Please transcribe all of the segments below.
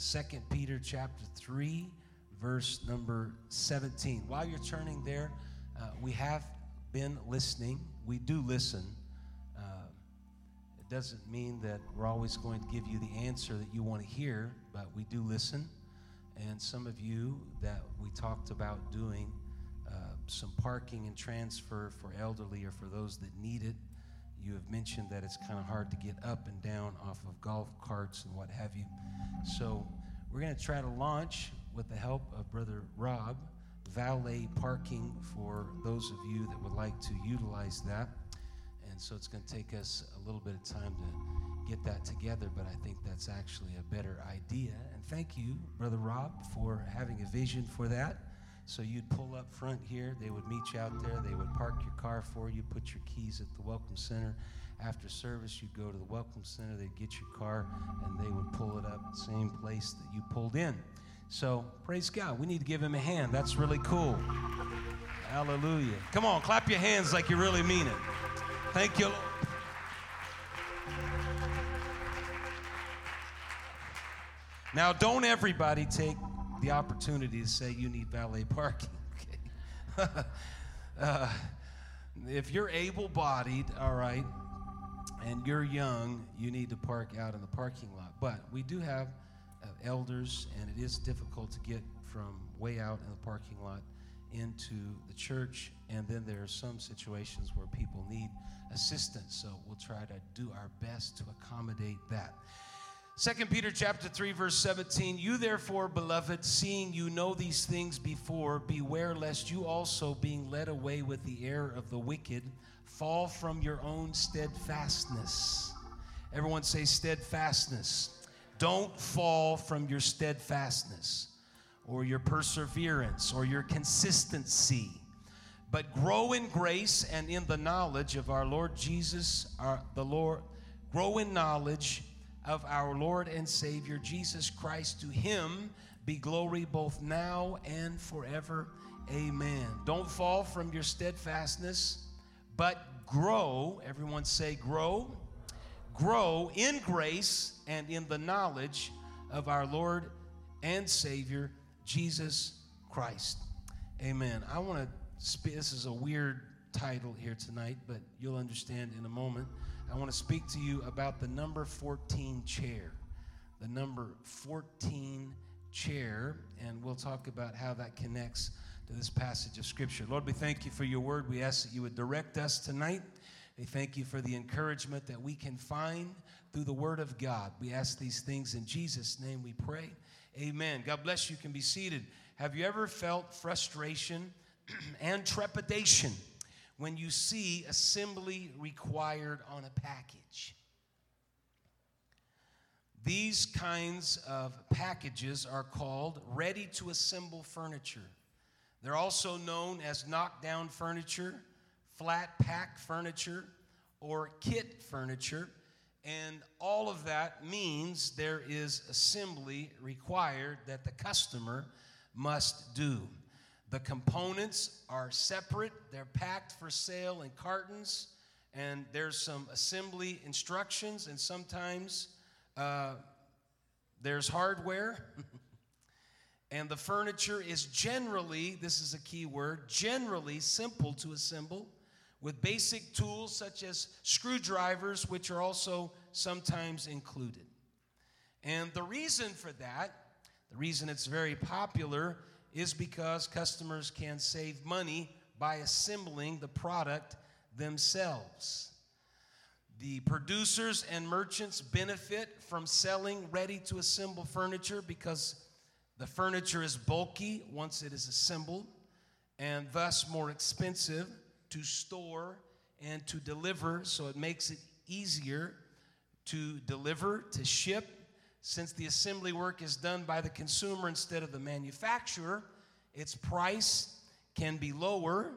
Second Peter chapter 3, verse number 17. While you're turning there, uh, we have been listening. We do listen. Uh, it doesn't mean that we're always going to give you the answer that you want to hear, but we do listen. And some of you that we talked about doing uh, some parking and transfer for elderly or for those that need it. You have mentioned that it's kind of hard to get up and down off of golf carts and what have you. So we're going to try to launch, with the help of Brother Rob, valet parking for those of you that would like to utilize that. And so it's going to take us a little bit of time to get that together, but I think that's actually a better idea. And thank you, Brother Rob, for having a vision for that. So you'd pull up front here, they would meet you out there, they would park your car for you, put your keys at the Welcome Center. After service, you'd go to the Welcome Center, they'd get your car, and they would pull it up, the same place that you pulled in. So praise God. We need to give him a hand. That's really cool. Hallelujah. Come on, clap your hands like you really mean it. Thank you, Lord. Now, don't everybody take the opportunity to say you need valet parking. Okay? uh, if you're able bodied, all right, and you're young, you need to park out in the parking lot. But we do have uh, elders, and it is difficult to get from way out in the parking lot into the church. And then there are some situations where people need assistance. So we'll try to do our best to accommodate that. Second Peter chapter 3 verse 17 You therefore beloved seeing you know these things before beware lest you also being led away with the error of the wicked fall from your own steadfastness. Everyone say steadfastness. Don't fall from your steadfastness or your perseverance or your consistency, but grow in grace and in the knowledge of our Lord Jesus, our, the Lord. Grow in knowledge of our Lord and Savior Jesus Christ. To him be glory both now and forever. Amen. Don't fall from your steadfastness, but grow. Everyone say, grow. Grow in grace and in the knowledge of our Lord and Savior Jesus Christ. Amen. I want to this is a weird title here tonight, but you'll understand in a moment. I want to speak to you about the number 14 chair. The number 14 chair, and we'll talk about how that connects to this passage of Scripture. Lord, we thank you for your word. We ask that you would direct us tonight. We thank you for the encouragement that we can find through the word of God. We ask these things in Jesus' name we pray. Amen. God bless you. you can be seated. Have you ever felt frustration and trepidation? When you see assembly required on a package. These kinds of packages are called ready to assemble furniture. They're also known as knockdown furniture, flat pack furniture, or kit furniture. And all of that means there is assembly required that the customer must do. The components are separate, they're packed for sale in cartons, and there's some assembly instructions, and sometimes uh, there's hardware. and the furniture is generally, this is a key word, generally simple to assemble with basic tools such as screwdrivers, which are also sometimes included. And the reason for that, the reason it's very popular, is because customers can save money by assembling the product themselves. The producers and merchants benefit from selling ready to assemble furniture because the furniture is bulky once it is assembled and thus more expensive to store and to deliver, so it makes it easier to deliver, to ship, since the assembly work is done by the consumer instead of the manufacturer, its price can be lower,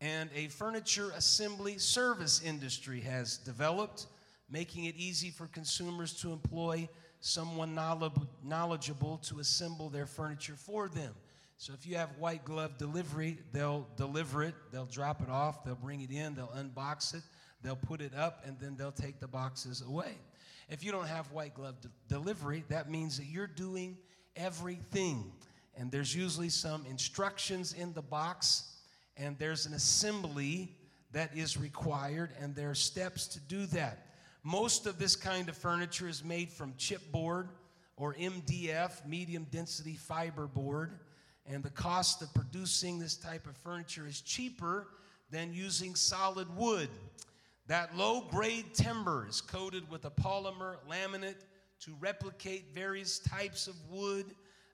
and a furniture assembly service industry has developed, making it easy for consumers to employ someone knowledgeable to assemble their furniture for them. So if you have white glove delivery, they'll deliver it, they'll drop it off, they'll bring it in, they'll unbox it, they'll put it up, and then they'll take the boxes away. If you don't have white glove de- delivery, that means that you're doing everything. And there's usually some instructions in the box, and there's an assembly that is required, and there are steps to do that. Most of this kind of furniture is made from chipboard or MDF, medium density fiber board, and the cost of producing this type of furniture is cheaper than using solid wood. That low grade timber is coated with a polymer laminate to replicate various types of wood,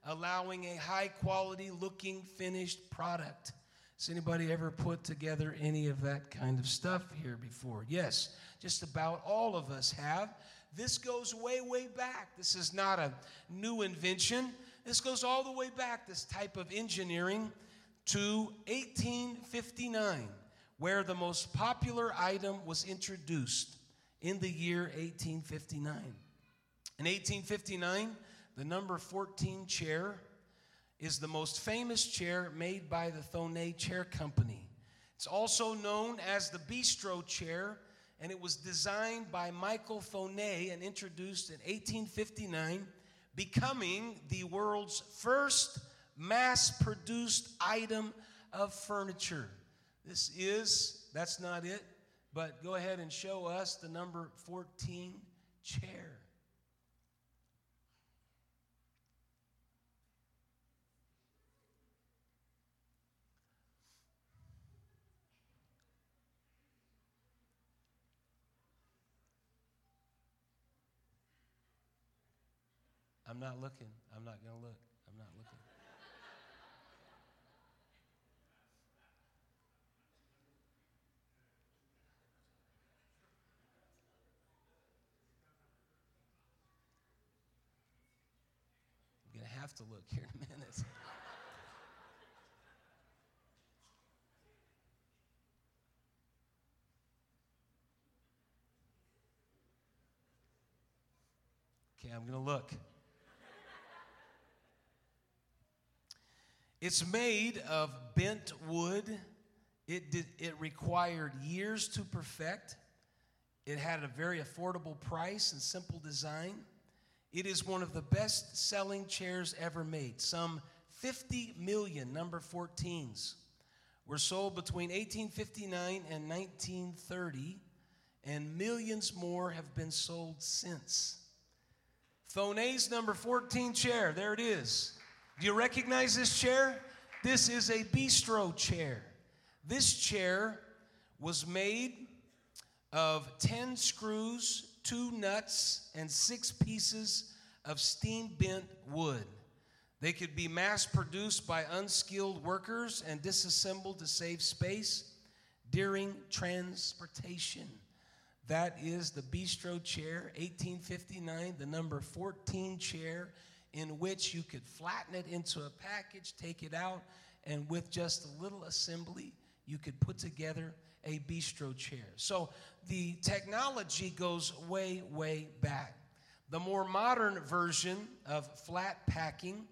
allowing a high quality looking finished product. Has anybody ever put together any of that kind of stuff here before? Yes, just about all of us have. This goes way, way back. This is not a new invention. This goes all the way back, this type of engineering, to 1859 where the most popular item was introduced in the year 1859. In 1859, the number 14 chair is the most famous chair made by the Thonet Chair Company. It's also known as the bistro chair, and it was designed by Michael Thonet and introduced in 1859, becoming the world's first mass produced item of furniture. This is, that's not it, but go ahead and show us the number 14 chair. I'm not looking. I'm not going to look. I'm not looking. Have to look here in a minute. okay, I'm going to look. It's made of bent wood. It, did, it required years to perfect. It had a very affordable price and simple design. It is one of the best selling chairs ever made. Some 50 million number 14s were sold between 1859 and 1930, and millions more have been sold since. Thonet's number 14 chair, there it is. Do you recognize this chair? This is a bistro chair. This chair was made of 10 screws two nuts, and six pieces of steam bent wood. They could be mass produced by unskilled workers and disassembled to save space during transportation. That is the bistro chair, 1859, the number 14 chair, in which you could flatten it into a package, take it out, and with just a little assembly, you could put together a bistro chair. So the technology goes way, way back. The more modern version of flat packing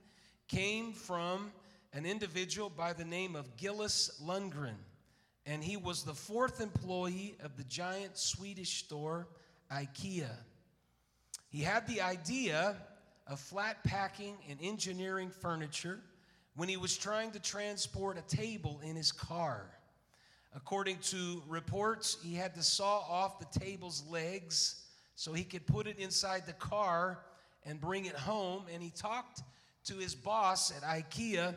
came from an individual by the name of Gillis Lundgren, and he was the fourth employee of the giant Swedish store IKEA. He had the idea of flat packing and engineering furniture when he was trying to transport a table in his car. According to reports, he had to saw off the table's legs so he could put it inside the car and bring it home. And he talked to his boss at IKEA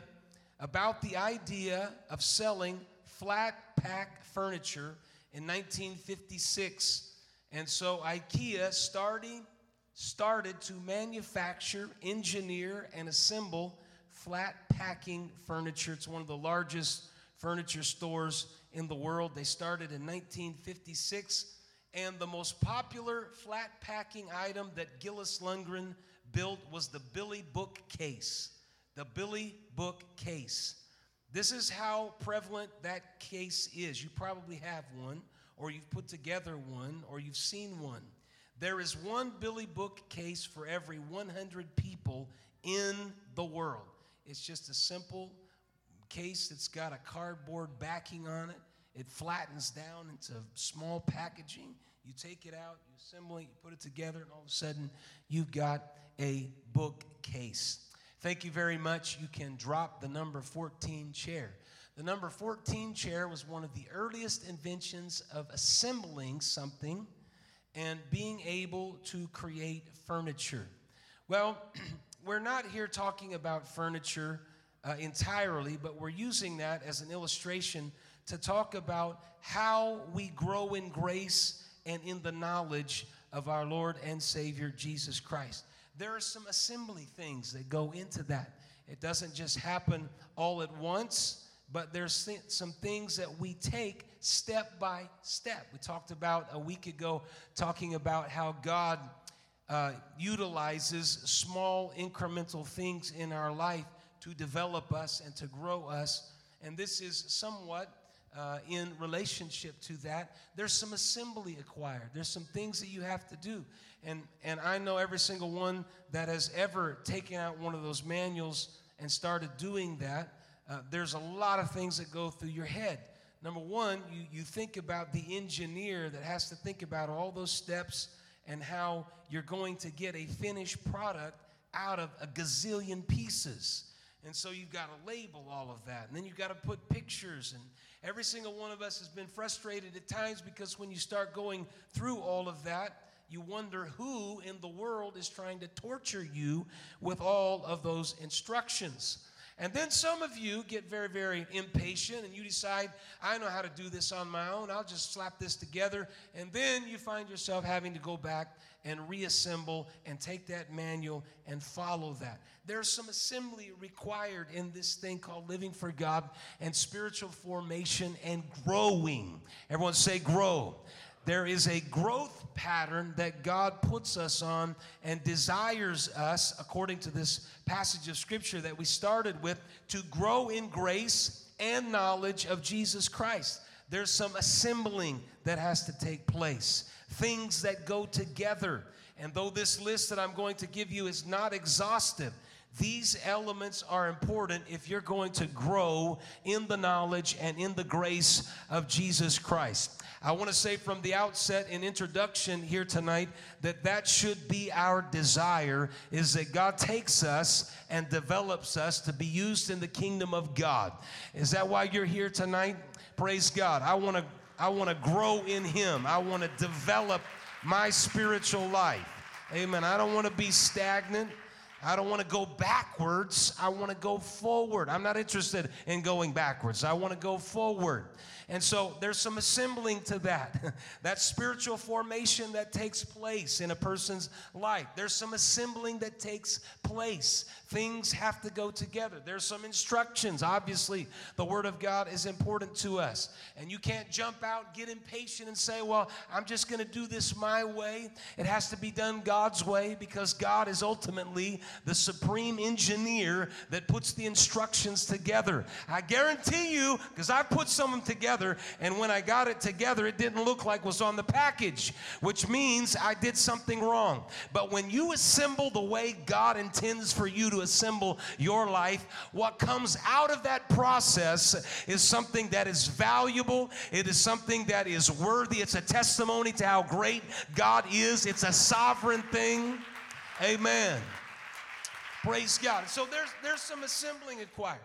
about the idea of selling flat pack furniture in 1956. And so IKEA starting, started to manufacture, engineer, and assemble flat packing furniture. It's one of the largest furniture stores in the world. They started in 1956, and the most popular flat packing item that Gillis Lundgren built was the Billy Book case. The Billy Book case. This is how prevalent that case is. You probably have one, or you've put together one, or you've seen one. There is one Billy Book case for every 100 people in the world. It's just a simple case that's got a cardboard backing on it. It flattens down into small packaging. You take it out, you assemble it, you put it together, and all of a sudden, you've got a bookcase. Thank you very much. You can drop the number 14 chair. The number 14 chair was one of the earliest inventions of assembling something and being able to create furniture. Well, we're not here talking about furniture uh, entirely, but we're using that as an illustration to talk about how we grow in grace and in the knowledge of our Lord and Savior Jesus Christ. There are some assembly things that go into that. It doesn't just happen all at once, but there's some things that we take step by step. We talked about a week ago talking about how God uh, utilizes small incremental things in our life to develop us and to grow us. And this is somewhat uh, in relationship to that. There's some assembly acquired, there's some things that you have to do. And, and I know every single one that has ever taken out one of those manuals and started doing that uh, there's a lot of things that go through your head. Number one, you, you think about the engineer that has to think about all those steps and how you're going to get a finished product out of a gazillion pieces. And so you've got to label all of that. And then you've got to put pictures. And every single one of us has been frustrated at times because when you start going through all of that, you wonder who in the world is trying to torture you with all of those instructions. And then some of you get very, very impatient and you decide, I know how to do this on my own. I'll just slap this together. And then you find yourself having to go back and reassemble and take that manual and follow that. There's some assembly required in this thing called living for God and spiritual formation and growing. Everyone say, grow there is a growth pattern that God puts us on and desires us, according to this passage of scripture that we started with, to grow in grace and knowledge of Jesus Christ. There's some assembling that has to take place, things that go together. And though this list that I'm going to give you is not exhaustive, these elements are important if you're going to grow in the knowledge and in the grace of Jesus Christ. I want to say from the outset in introduction here tonight that that should be our desire is that God takes us and develops us to be used in the kingdom of God. Is that why you're here tonight? Praise God. I want to I want to grow in him. I want to develop my spiritual life. Amen. I don't want to be stagnant. I don't want to go backwards. I want to go forward. I'm not interested in going backwards. I want to go forward. And so there's some assembling to that. that spiritual formation that takes place in a person's life. There's some assembling that takes place. Things have to go together. There's some instructions. Obviously, the Word of God is important to us. And you can't jump out, get impatient, and say, Well, I'm just going to do this my way. It has to be done God's way because God is ultimately the supreme engineer that puts the instructions together. I guarantee you, because I put some of them together. And when I got it together, it didn't look like was on the package, which means I did something wrong. But when you assemble the way God intends for you to assemble your life, what comes out of that process is something that is valuable. It is something that is worthy. It's a testimony to how great God is. It's a sovereign thing. Amen. Praise God. So there's there's some assembling acquired.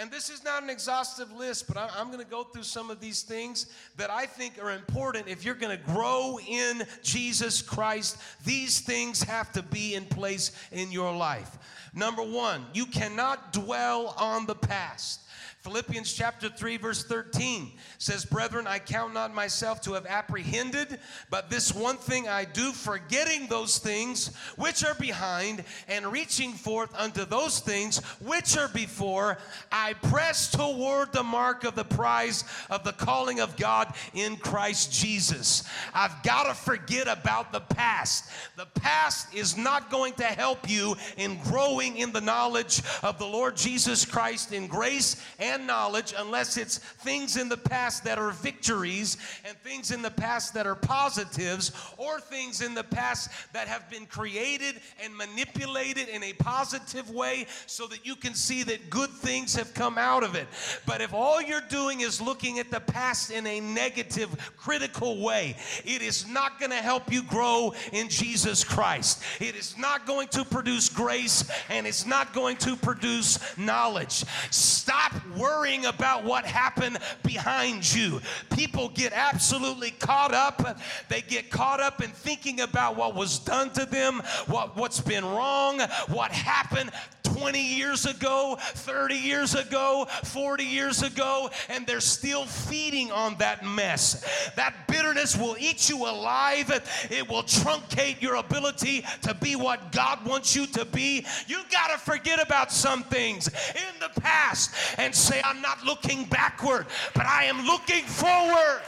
And this is not an exhaustive list, but I'm going to go through some of these things that I think are important. If you're going to grow in Jesus Christ, these things have to be in place in your life. Number one, you cannot dwell on the past. Philippians chapter 3, verse 13 says, Brethren, I count not myself to have apprehended, but this one thing I do, forgetting those things which are behind and reaching forth unto those things which are before, I press toward the mark of the prize of the calling of God in Christ Jesus. I've got to forget about the past. The past is not going to help you in growing in the knowledge of the Lord Jesus Christ in grace and knowledge unless it's things in the past that are victories and things in the past that are positives or things in the past that have been created and manipulated in a positive way so that you can see that good things have come out of it. But if all you're doing is looking at the past in a negative, critical way, it is not going to help you grow in Jesus Christ. It is not going to produce grace and it's not going to produce knowledge. Stop worrying about what happened behind you. People get absolutely caught up. They get caught up in thinking about what was done to them, what, what's been wrong, what happened 20 years ago, 30 years ago, 40 years ago, and they're still feeding on that mess. That bitterness will eat you alive. It will truncate your ability to be what God wants you to be. You got to forget about some things in the past and say, I'm not looking backward, but I am looking forward.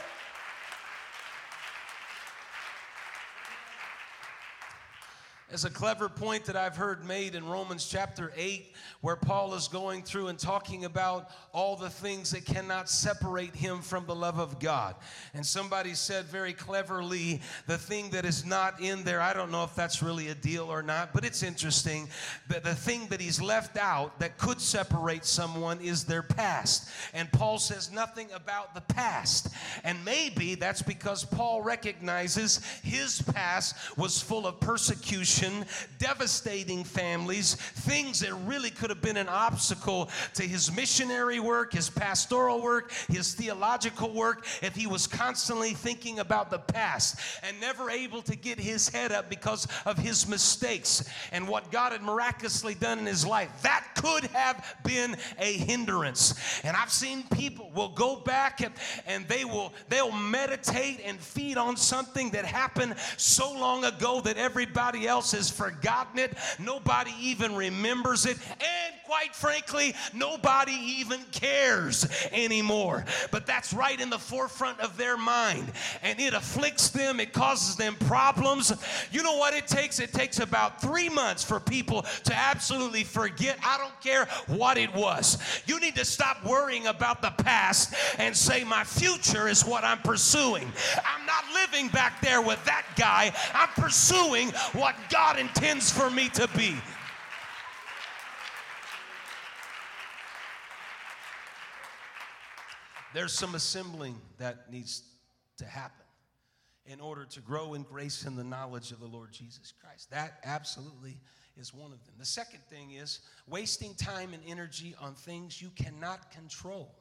There's a clever point that I've heard made in Romans chapter 8, where Paul is going through and talking about all the things that cannot separate him from the love of God. And somebody said very cleverly, the thing that is not in there, I don't know if that's really a deal or not, but it's interesting that the thing that he's left out that could separate someone is their past. And Paul says nothing about the past. And maybe that's because Paul recognizes his past was full of persecution devastating families, things that really could have been an obstacle to his missionary work, his pastoral work, his theological work, if he was constantly thinking about the past and never able to get his head up because of his mistakes and what God had miraculously done in his life. That could have been a hindrance. And I've seen people will go back and, they will they'll meditate and feed on something that happened so long ago that everybody else has forgotten it. Nobody even remembers it. And quite frankly, nobody even cares anymore. But that's right in the forefront of their mind. And it afflicts them, it causes them problems. You know what it takes? It takes about three months for people to absolutely forget. I don't care what it was. You need to stop worrying about the past and say, My future is what I'm pursuing. I'm not living back there with that guy. I'm pursuing what God intends for me to be. There's some assembling that needs to happen in order to grow in grace and the knowledge of the Lord Jesus Christ. That absolutely is one of them. The second thing is wasting time and energy on things you cannot control.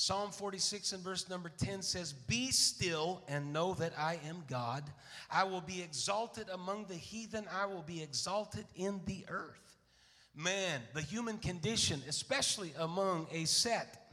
Psalm 46 and verse number 10 says, Be still and know that I am God. I will be exalted among the heathen, I will be exalted in the earth. Man, the human condition, especially among a set,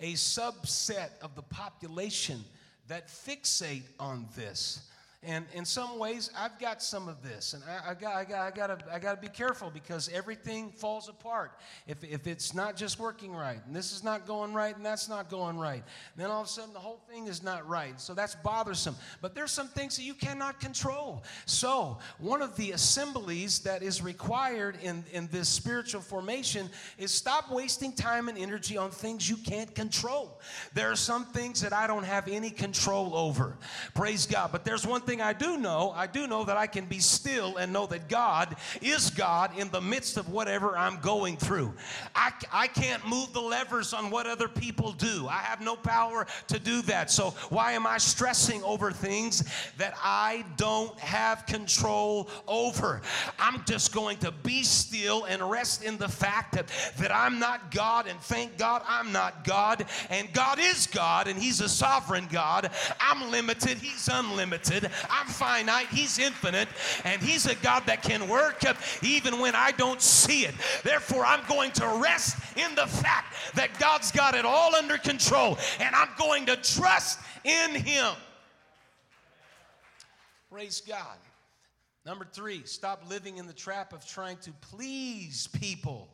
a subset of the population that fixate on this. And in some ways, I've got some of this, and I, I got, I got, I got to, I got to be careful because everything falls apart if, if it's not just working right, and this is not going right, and that's not going right. Then all of a sudden, the whole thing is not right. So that's bothersome. But there's some things that you cannot control. So one of the assemblies that is required in in this spiritual formation is stop wasting time and energy on things you can't control. There are some things that I don't have any control over. Praise God. But there's one thing I do know I do know that I can be still and know that God is God in the midst of whatever I'm going through. I, I can't move the levers on what other people do, I have no power to do that. So, why am I stressing over things that I don't have control over? I'm just going to be still and rest in the fact that, that I'm not God, and thank God I'm not God, and God is God, and He's a sovereign God. I'm limited, He's unlimited. I'm finite, He's infinite, and He's a God that can work even when I don't see it. Therefore, I'm going to rest in the fact that God's got it all under control, and I'm going to trust in Him. Praise God. Number three, stop living in the trap of trying to please people.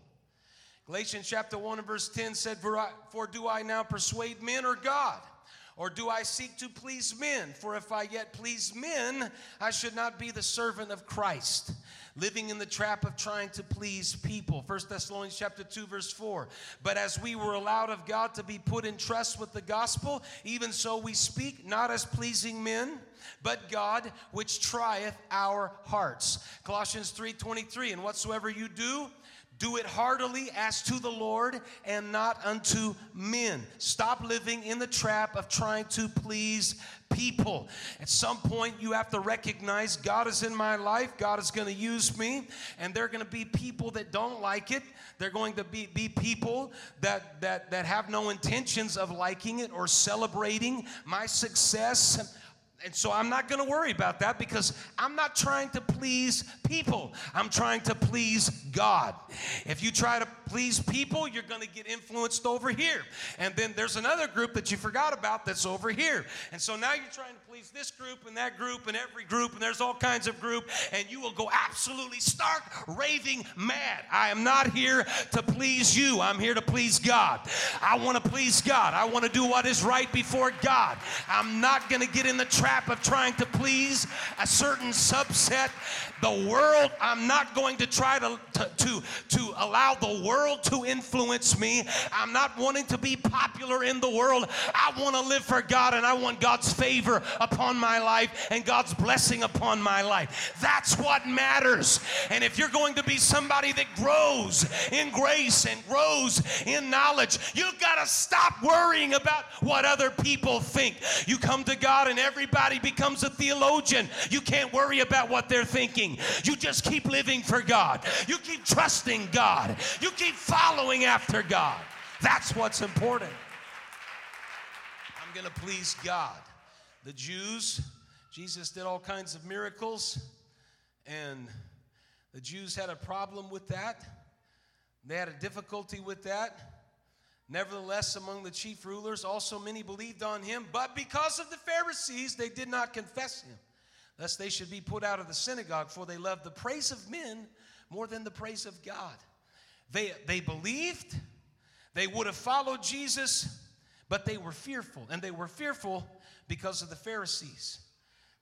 Galatians chapter 1 and verse 10 said, For, I, for do I now persuade men or God? Or do I seek to please men? For if I yet please men, I should not be the servant of Christ. Living in the trap of trying to please people. 1 Thessalonians chapter 2 verse 4. But as we were allowed of God to be put in trust with the gospel, even so we speak not as pleasing men, but God which trieth our hearts. Colossians 3:23 and whatsoever you do do it heartily as to the Lord and not unto men. Stop living in the trap of trying to please people. At some point, you have to recognize God is in my life, God is going to use me, and there are going to be people that don't like it. They're going to be, be people that, that, that have no intentions of liking it or celebrating my success and so I'm not going to worry about that because I'm not trying to please people. I'm trying to please God. If you try to please people, you're going to get influenced over here. And then there's another group that you forgot about that's over here. And so now you're trying to please this group and that group and every group and there's all kinds of group and you will go absolutely stark raving mad. I am not here to please you. I'm here to please God. I want to please God. I want to do what is right before God. I'm not going to get in the trap trap of trying to please a certain subset. The world, I'm not going to try to, to, to, to allow the world to influence me. I'm not wanting to be popular in the world. I want to live for God and I want God's favor upon my life and God's blessing upon my life. That's what matters. And if you're going to be somebody that grows in grace and grows in knowledge, you've got to stop worrying about what other people think. You come to God and everybody becomes a theologian. You can't worry about what they're thinking. You just keep living for God. You keep trusting God. You keep following after God. That's what's important. I'm going to please God. The Jews, Jesus did all kinds of miracles, and the Jews had a problem with that. They had a difficulty with that. Nevertheless, among the chief rulers, also many believed on him, but because of the Pharisees, they did not confess him, lest they should be put out of the synagogue, for they loved the praise of men more than the praise of God. They, they believed, they would have followed Jesus, but they were fearful. And they were fearful because of the Pharisees.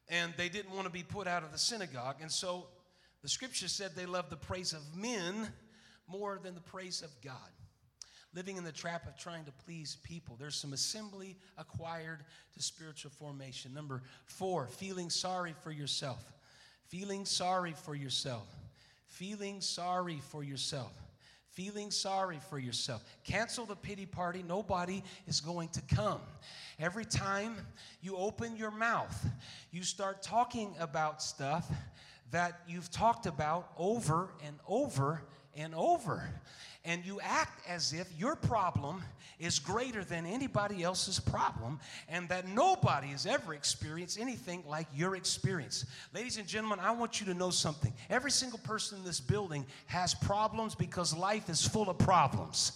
And they didn't want to be put out of the synagogue. And so the scripture said they loved the praise of men more than the praise of God living in the trap of trying to please people. There's some assembly acquired to spiritual formation. Number four, feeling sorry for yourself. Feeling sorry for yourself. Feeling sorry for yourself. Feeling sorry for yourself. Cancel the pity party. Nobody is going to come. Every time you open your mouth, you start talking about stuff that you've talked about over and over and over and you act as if your problem is greater than anybody else's problem and that nobody has ever experienced anything like your experience. Ladies and gentlemen, I want you to know something. Every single person in this building has problems because life is full of problems.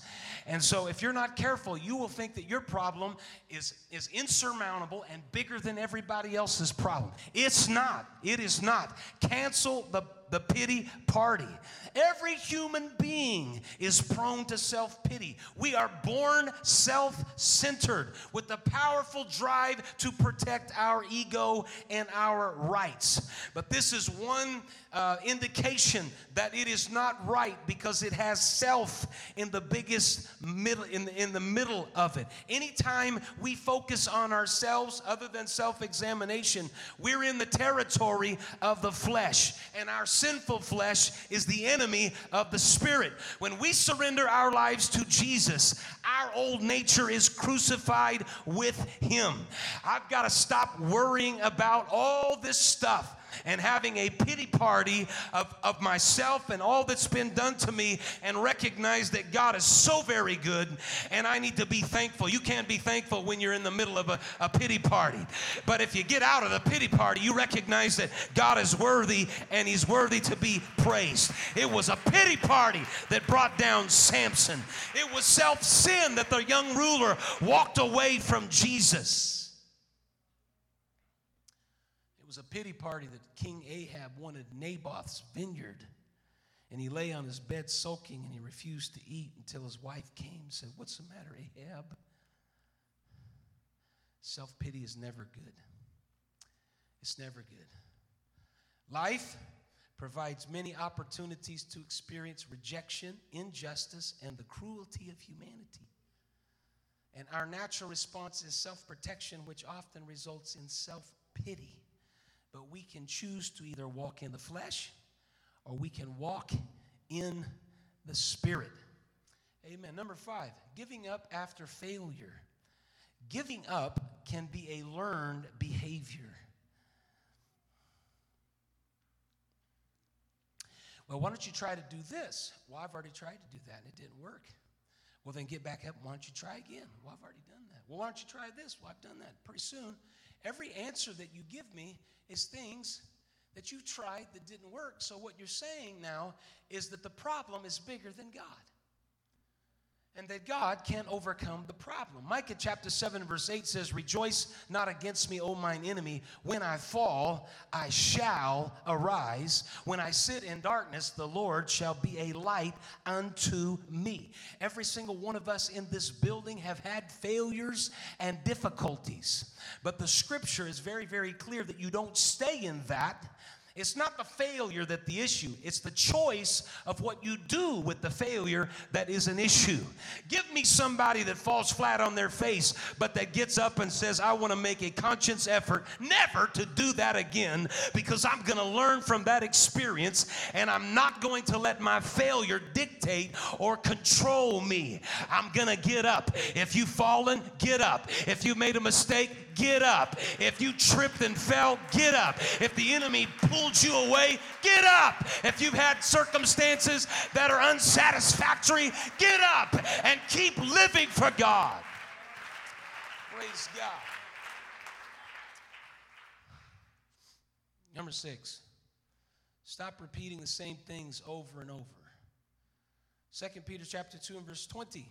And so if you're not careful, you will think that your problem is, is insurmountable and bigger than everybody else's problem. It's not. It is not. Cancel the the pity party. Every human being is prone to self pity. We are born self centered with the powerful drive to protect our ego and our rights. But this is one uh, indication that it is not right because it has self in the biggest middle in the, in the middle of it. Anytime we focus on ourselves other than self-examination, we're in the territory of the flesh, and our sinful flesh is the enemy of the spirit. When we surrender our lives to Jesus, our old nature is crucified with him. I've got to stop worrying about all this stuff and having a pity party of, of myself and all that's been done to me and recognize that God is so very good and I need to be thankful. You can't be thankful when you're in the middle of a, a pity party. But if you get out of the pity party, you recognize that God is worthy and He's worthy to be praised. It was a pity party that brought down Samson, it was self sin that the young ruler walked away from Jesus. Was a pity party that King Ahab wanted Naboth's vineyard. And he lay on his bed soaking and he refused to eat until his wife came and said, What's the matter, Ahab? Self pity is never good. It's never good. Life provides many opportunities to experience rejection, injustice, and the cruelty of humanity. And our natural response is self protection, which often results in self pity. But we can choose to either walk in the flesh or we can walk in the spirit. Amen. Number five, giving up after failure. Giving up can be a learned behavior. Well, why don't you try to do this? Well, I've already tried to do that and it didn't work. Well, then get back up. Why don't you try again? Well, I've already done that. Well, why don't you try this? Well, I've done that. Pretty soon, every answer that you give me is things that you've tried that didn't work. So, what you're saying now is that the problem is bigger than God and that God can't overcome the problem. Micah chapter 7, verse 8 says, Rejoice not against me, O mine enemy. When I fall, I shall arise. When I sit in darkness, the Lord shall be a light unto me. Every single one of us in this building have had failures and difficulties. But the scripture is very, very clear that you don't stay in that it's not the failure that the issue, it's the choice of what you do with the failure that is an issue. Give me somebody that falls flat on their face, but that gets up and says, I want to make a conscious effort never to do that again because I'm going to learn from that experience and I'm not going to let my failure dictate or control me. I'm going to get up. If you've fallen, get up. If you made a mistake, get up. If you tripped and fell, get up. If the enemy pulled you away, get up. If you've had circumstances that are unsatisfactory, get up and keep living for God. Praise God. Number six, stop repeating the same things over and over. 2 Peter chapter 2 and verse 20.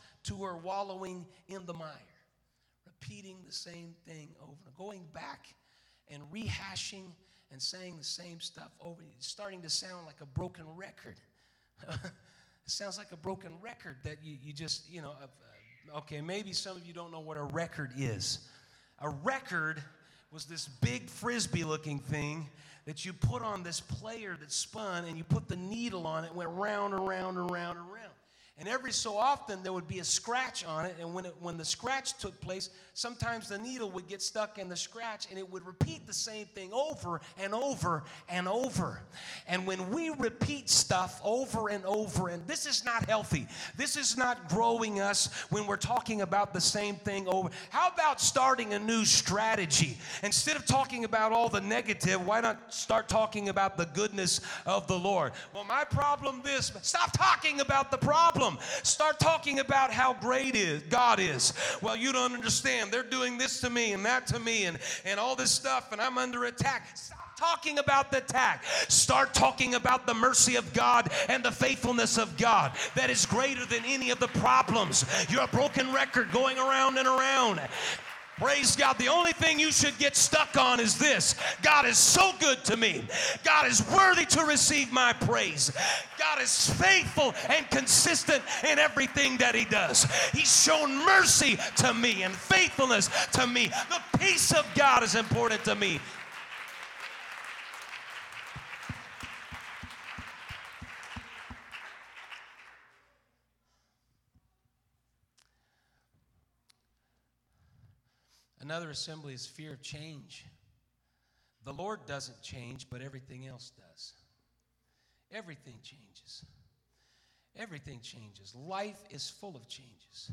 to her wallowing in the mire, repeating the same thing over, going back and rehashing and saying the same stuff over. It's starting to sound like a broken record. it sounds like a broken record that you, you just, you know, uh, okay, maybe some of you don't know what a record is. A record was this big frisbee looking thing that you put on this player that spun and you put the needle on it, went round and round and round and round. And every so often there would be a scratch on it. And when, it, when the scratch took place, sometimes the needle would get stuck in the scratch and it would repeat the same thing over and over and over. And when we repeat stuff over and over, and this is not healthy, this is not growing us when we're talking about the same thing over. How about starting a new strategy? Instead of talking about all the negative, why not start talking about the goodness of the Lord? Well, my problem this, stop talking about the problem problem. Start talking about how great is God is. Well, you don't understand. They're doing this to me and that to me and, and all this stuff, and I'm under attack. Stop talking about the attack. Start talking about the mercy of God and the faithfulness of God that is greater than any of the problems. You're a broken record going around and around. Praise God. The only thing you should get stuck on is this God is so good to me. God is worthy to receive my praise. God is faithful and consistent in everything that He does. He's shown mercy to me and faithfulness to me. The peace of God is important to me. Another assembly is fear of change. The Lord doesn't change, but everything else does. Everything changes. Everything changes. Life is full of changes.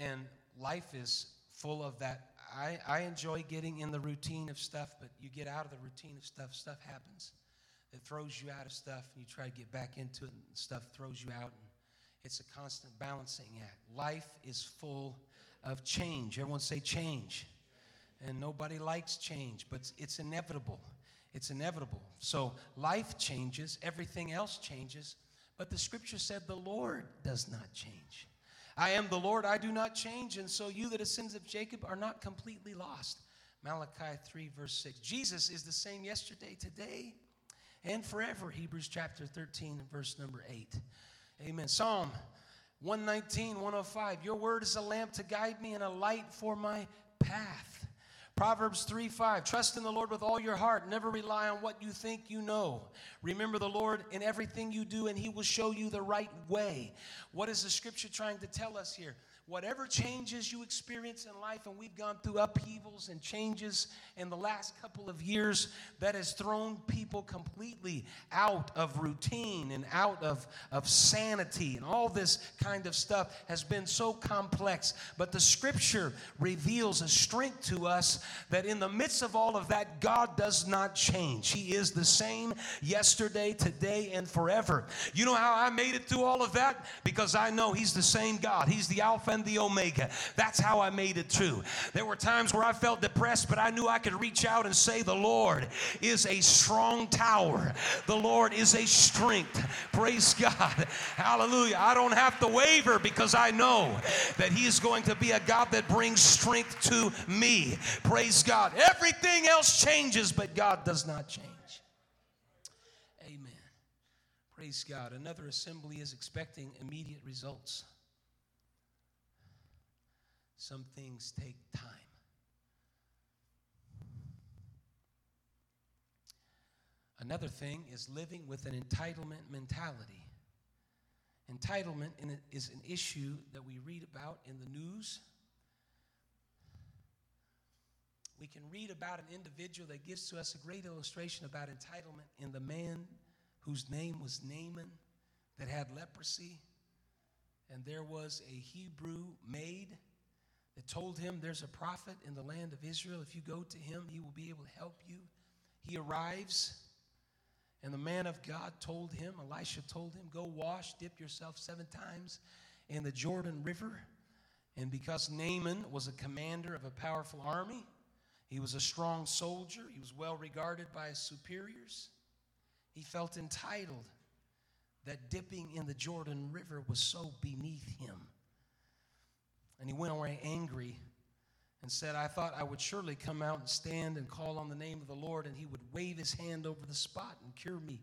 And life is full of that. I, I enjoy getting in the routine of stuff, but you get out of the routine of stuff, stuff happens. It throws you out of stuff, and you try to get back into it, and stuff throws you out. And it's a constant balancing act. Life is full of change. Everyone say change. And nobody likes change, but it's inevitable. It's inevitable. So life changes, everything else changes, but the scripture said the Lord does not change. I am the Lord, I do not change, and so you, that the descendants of Jacob, are not completely lost. Malachi 3, verse 6. Jesus is the same yesterday, today, and forever. Hebrews chapter 13, verse number 8. Amen. Psalm 119, 105. Your word is a lamp to guide me and a light for my path. Proverbs 3 5. Trust in the Lord with all your heart. Never rely on what you think you know. Remember the Lord in everything you do, and He will show you the right way. What is the scripture trying to tell us here? Whatever changes you experience in life, and we've gone through upheavals and changes in the last couple of years that has thrown people completely out of routine and out of, of sanity, and all this kind of stuff has been so complex. But the scripture reveals a strength to us that in the midst of all of that, God does not change. He is the same yesterday, today, and forever. You know how I made it through all of that? Because I know He's the same God, He's the Alpha and the Omega. That's how I made it through. There were times where I felt depressed, but I knew I could reach out and say, The Lord is a strong tower, the Lord is a strength. Praise God. Hallelujah. I don't have to waver because I know that He is going to be a God that brings strength to me. Praise God. Everything else changes, but God does not change. Amen. Praise God. Another assembly is expecting immediate results. Some things take time. Another thing is living with an entitlement mentality. Entitlement is an issue that we read about in the news. We can read about an individual that gives to us a great illustration about entitlement in the man whose name was Naaman that had leprosy. And there was a Hebrew maid that told him there's a prophet in the land of Israel. If you go to him, he will be able to help you. He arrives, and the man of God told him, Elisha told him, Go wash, dip yourself seven times in the Jordan River. And because Naaman was a commander of a powerful army, he was a strong soldier, he was well regarded by his superiors, he felt entitled that dipping in the Jordan River was so beneath him. And he went away angry and said, I thought I would surely come out and stand and call on the name of the Lord, and he would wave his hand over the spot and cure me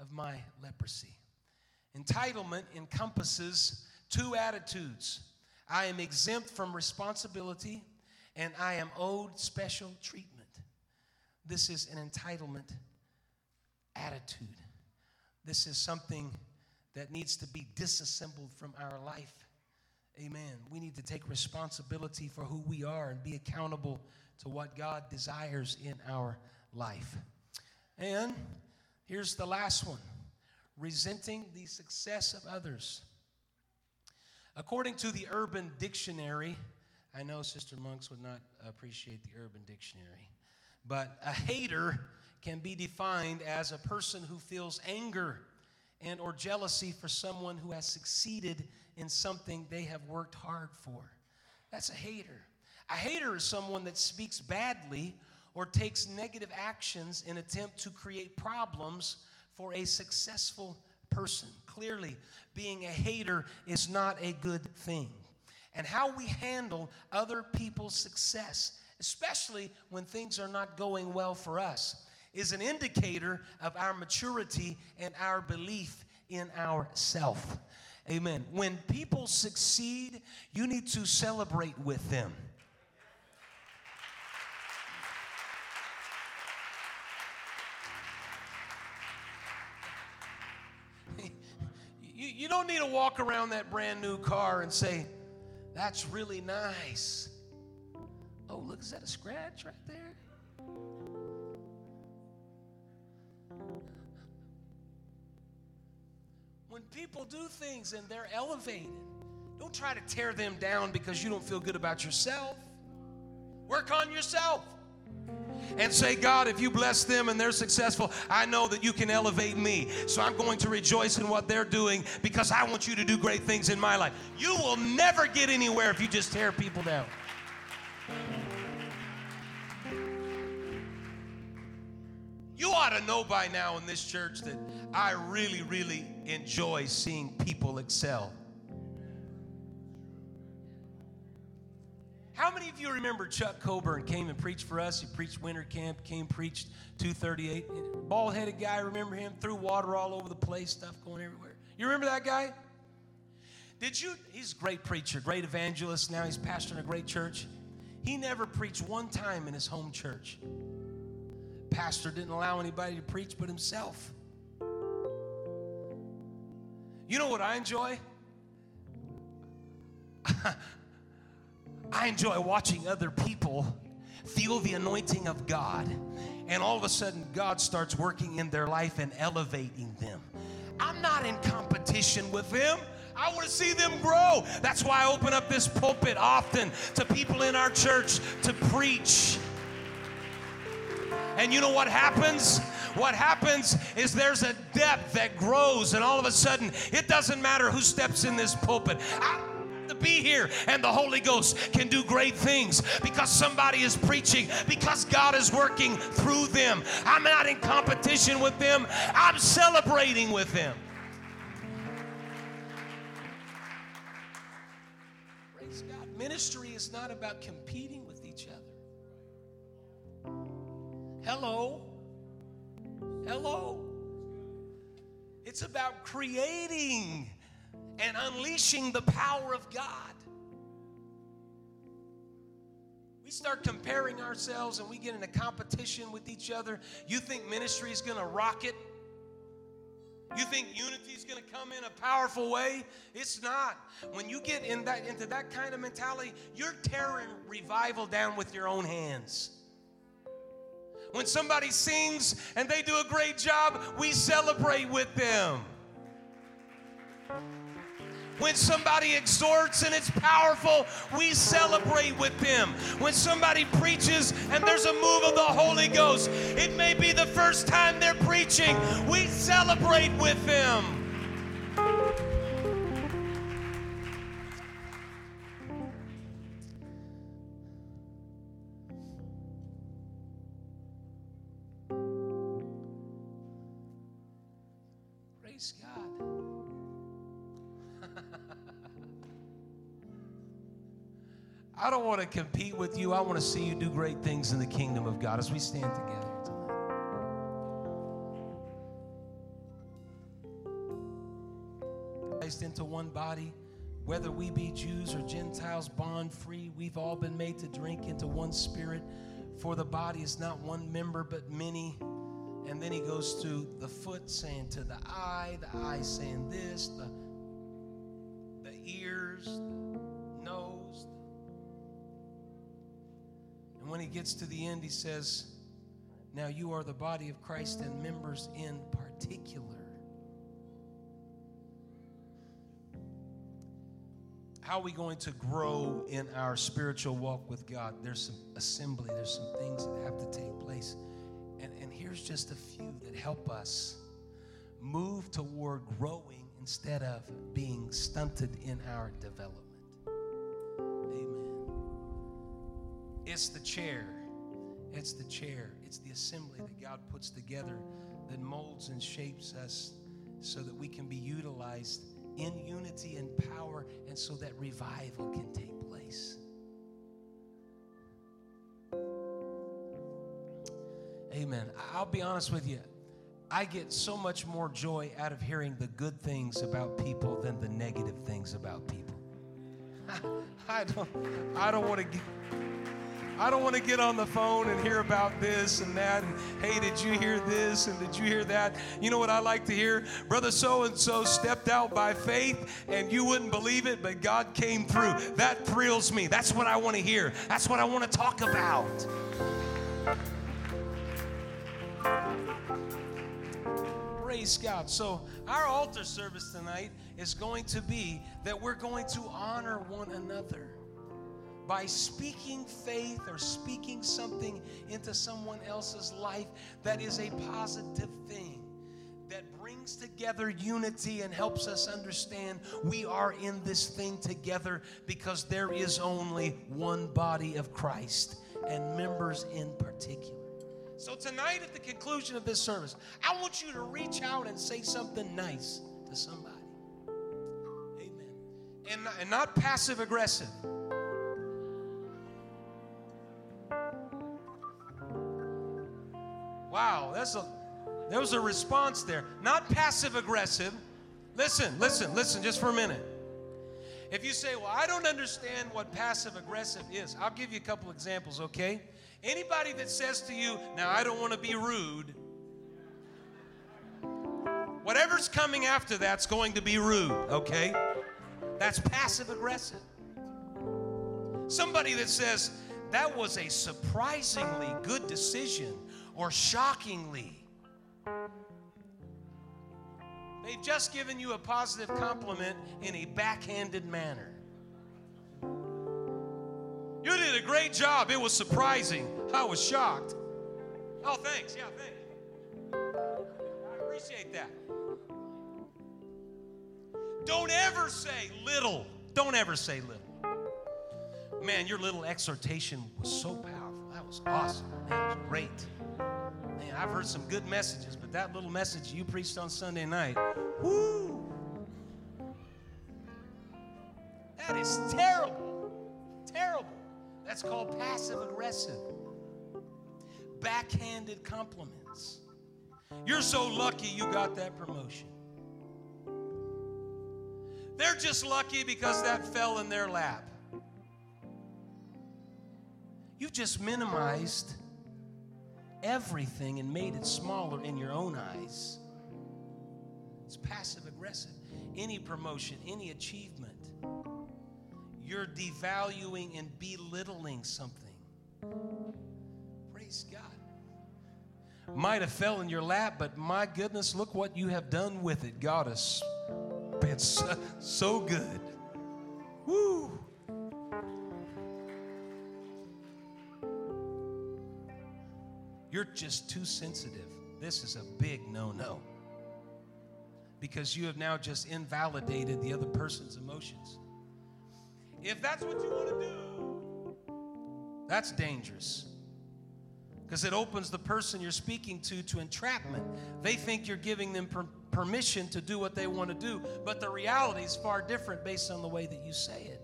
of my leprosy. Entitlement encompasses two attitudes I am exempt from responsibility, and I am owed special treatment. This is an entitlement attitude. This is something that needs to be disassembled from our life Amen. We need to take responsibility for who we are and be accountable to what God desires in our life. And here's the last one resenting the success of others. According to the Urban Dictionary, I know Sister Monks would not appreciate the Urban Dictionary, but a hater can be defined as a person who feels anger and or jealousy for someone who has succeeded in something they have worked hard for. That's a hater. A hater is someone that speaks badly or takes negative actions in attempt to create problems for a successful person. Clearly, being a hater is not a good thing. And how we handle other people's success, especially when things are not going well for us, is an indicator of our maturity and our belief in ourself. Amen. When people succeed, you need to celebrate with them. You, you don't need to walk around that brand new car and say, That's really nice. Oh, look, is that a scratch right there? People do things and they're elevated, don't try to tear them down because you don't feel good about yourself. Work on yourself. And say, God, if you bless them and they're successful, I know that you can elevate me. So I'm going to rejoice in what they're doing because I want you to do great things in my life. You will never get anywhere if you just tear people down. You ought to know by now in this church that I really, really enjoy seeing people excel. How many of you remember Chuck Coburn came and preached for us? He preached winter camp, came preached 238. Bald headed guy, remember him? Threw water all over the place, stuff going everywhere. You remember that guy? Did you? He's a great preacher, great evangelist. Now he's pastoring a great church. He never preached one time in his home church. Pastor didn't allow anybody to preach but himself. You know what I enjoy? I enjoy watching other people feel the anointing of God, and all of a sudden, God starts working in their life and elevating them. I'm not in competition with them. I want to see them grow. That's why I open up this pulpit often to people in our church to preach. And you know what happens? What happens is there's a depth that grows, and all of a sudden, it doesn't matter who steps in this pulpit. I, to be here and the Holy Ghost can do great things because somebody is preaching, because God is working through them. I'm not in competition with them, I'm celebrating with them. Praise God. Ministry is not about competing Hello. Hello. It's about creating and unleashing the power of God. We start comparing ourselves and we get in a competition with each other. You think ministry is going to rocket? You think unity is going to come in a powerful way? It's not. When you get in that into that kind of mentality, you're tearing revival down with your own hands. When somebody sings and they do a great job, we celebrate with them. When somebody exhorts and it's powerful, we celebrate with them. When somebody preaches and there's a move of the Holy Ghost, it may be the first time they're preaching, we celebrate with them. I don't want to compete with you. I want to see you do great things in the kingdom of God as we stand together tonight. Into one body, whether we be Jews or Gentiles, bond free, we've all been made to drink into one spirit. For the body is not one member, but many. And then he goes to the foot saying to the eye, the eye saying this, the, the ears, And when he gets to the end, he says, Now you are the body of Christ and members in particular. How are we going to grow in our spiritual walk with God? There's some assembly, there's some things that have to take place. And, and here's just a few that help us move toward growing instead of being stunted in our development. It's the chair. It's the chair. It's the assembly that God puts together that molds and shapes us so that we can be utilized in unity and power and so that revival can take place. Amen. I'll be honest with you. I get so much more joy out of hearing the good things about people than the negative things about people. I don't I don't want to get I don't want to get on the phone and hear about this and that. And hey, did you hear this? And did you hear that? You know what I like to hear? Brother so and so stepped out by faith and you wouldn't believe it, but God came through. That thrills me. That's what I want to hear. That's what I want to talk about. Praise God. So, our altar service tonight is going to be that we're going to honor one another by speaking faith or speaking something into someone else's life that is a positive thing that brings together unity and helps us understand we are in this thing together because there is only one body of Christ and members in particular. So tonight, at the conclusion of this service, I want you to reach out and say something nice to somebody. Amen. And, and not passive aggressive. Wow, that's a there was a response there. Not passive aggressive. Listen, listen, listen just for a minute. If you say, "Well, I don't understand what passive aggressive is." I'll give you a couple examples, okay? Anybody that says to you, "Now, I don't want to be rude." Whatever's coming after that's going to be rude, okay? That's passive aggressive. Somebody that says, "That was a surprisingly good decision," or shockingly. They've just given you a positive compliment in a backhanded manner. You did a great job. It was surprising. I was shocked. Oh, thanks. Yeah, thanks. I appreciate that. Don't ever say little. Don't ever say little. Man, your little exhortation was so powerful. That was awesome. That was great. Man, I've heard some good messages, but that little message you preached on Sunday night, whoo! That is terrible. Terrible. That's called passive aggressive. Backhanded compliments. You're so lucky you got that promotion. They're just lucky because that fell in their lap. You've just minimized everything and made it smaller in your own eyes. It's passive aggressive. Any promotion, any achievement, you're devaluing and belittling something. Praise God. Might have fell in your lap, but my goodness, look what you have done with it. God has been so, good. Woo! You're just too sensitive. This is a big no no. Because you have now just invalidated the other person's emotions. If that's what you want to do, that's dangerous. Because it opens the person you're speaking to to entrapment. They think you're giving them per- permission to do what they want to do, but the reality is far different based on the way that you say it.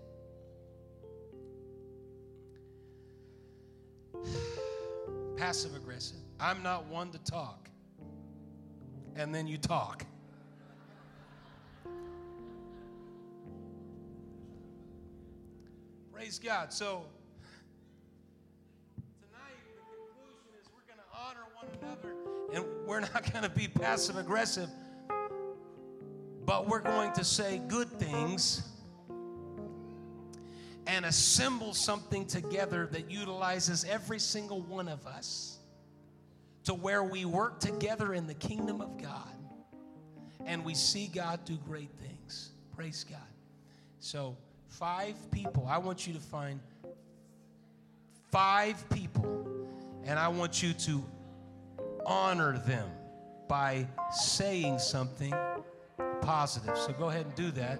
Passive aggressive. I'm not one to talk. And then you talk. Praise God. So, tonight, the conclusion is we're going to honor one another and we're not going to be passive aggressive, but we're going to say good things and assemble something together that utilizes every single one of us to where we work together in the kingdom of God and we see God do great things. Praise God. So, five people, I want you to find five people and I want you to honor them by saying something positive. So, go ahead and do that.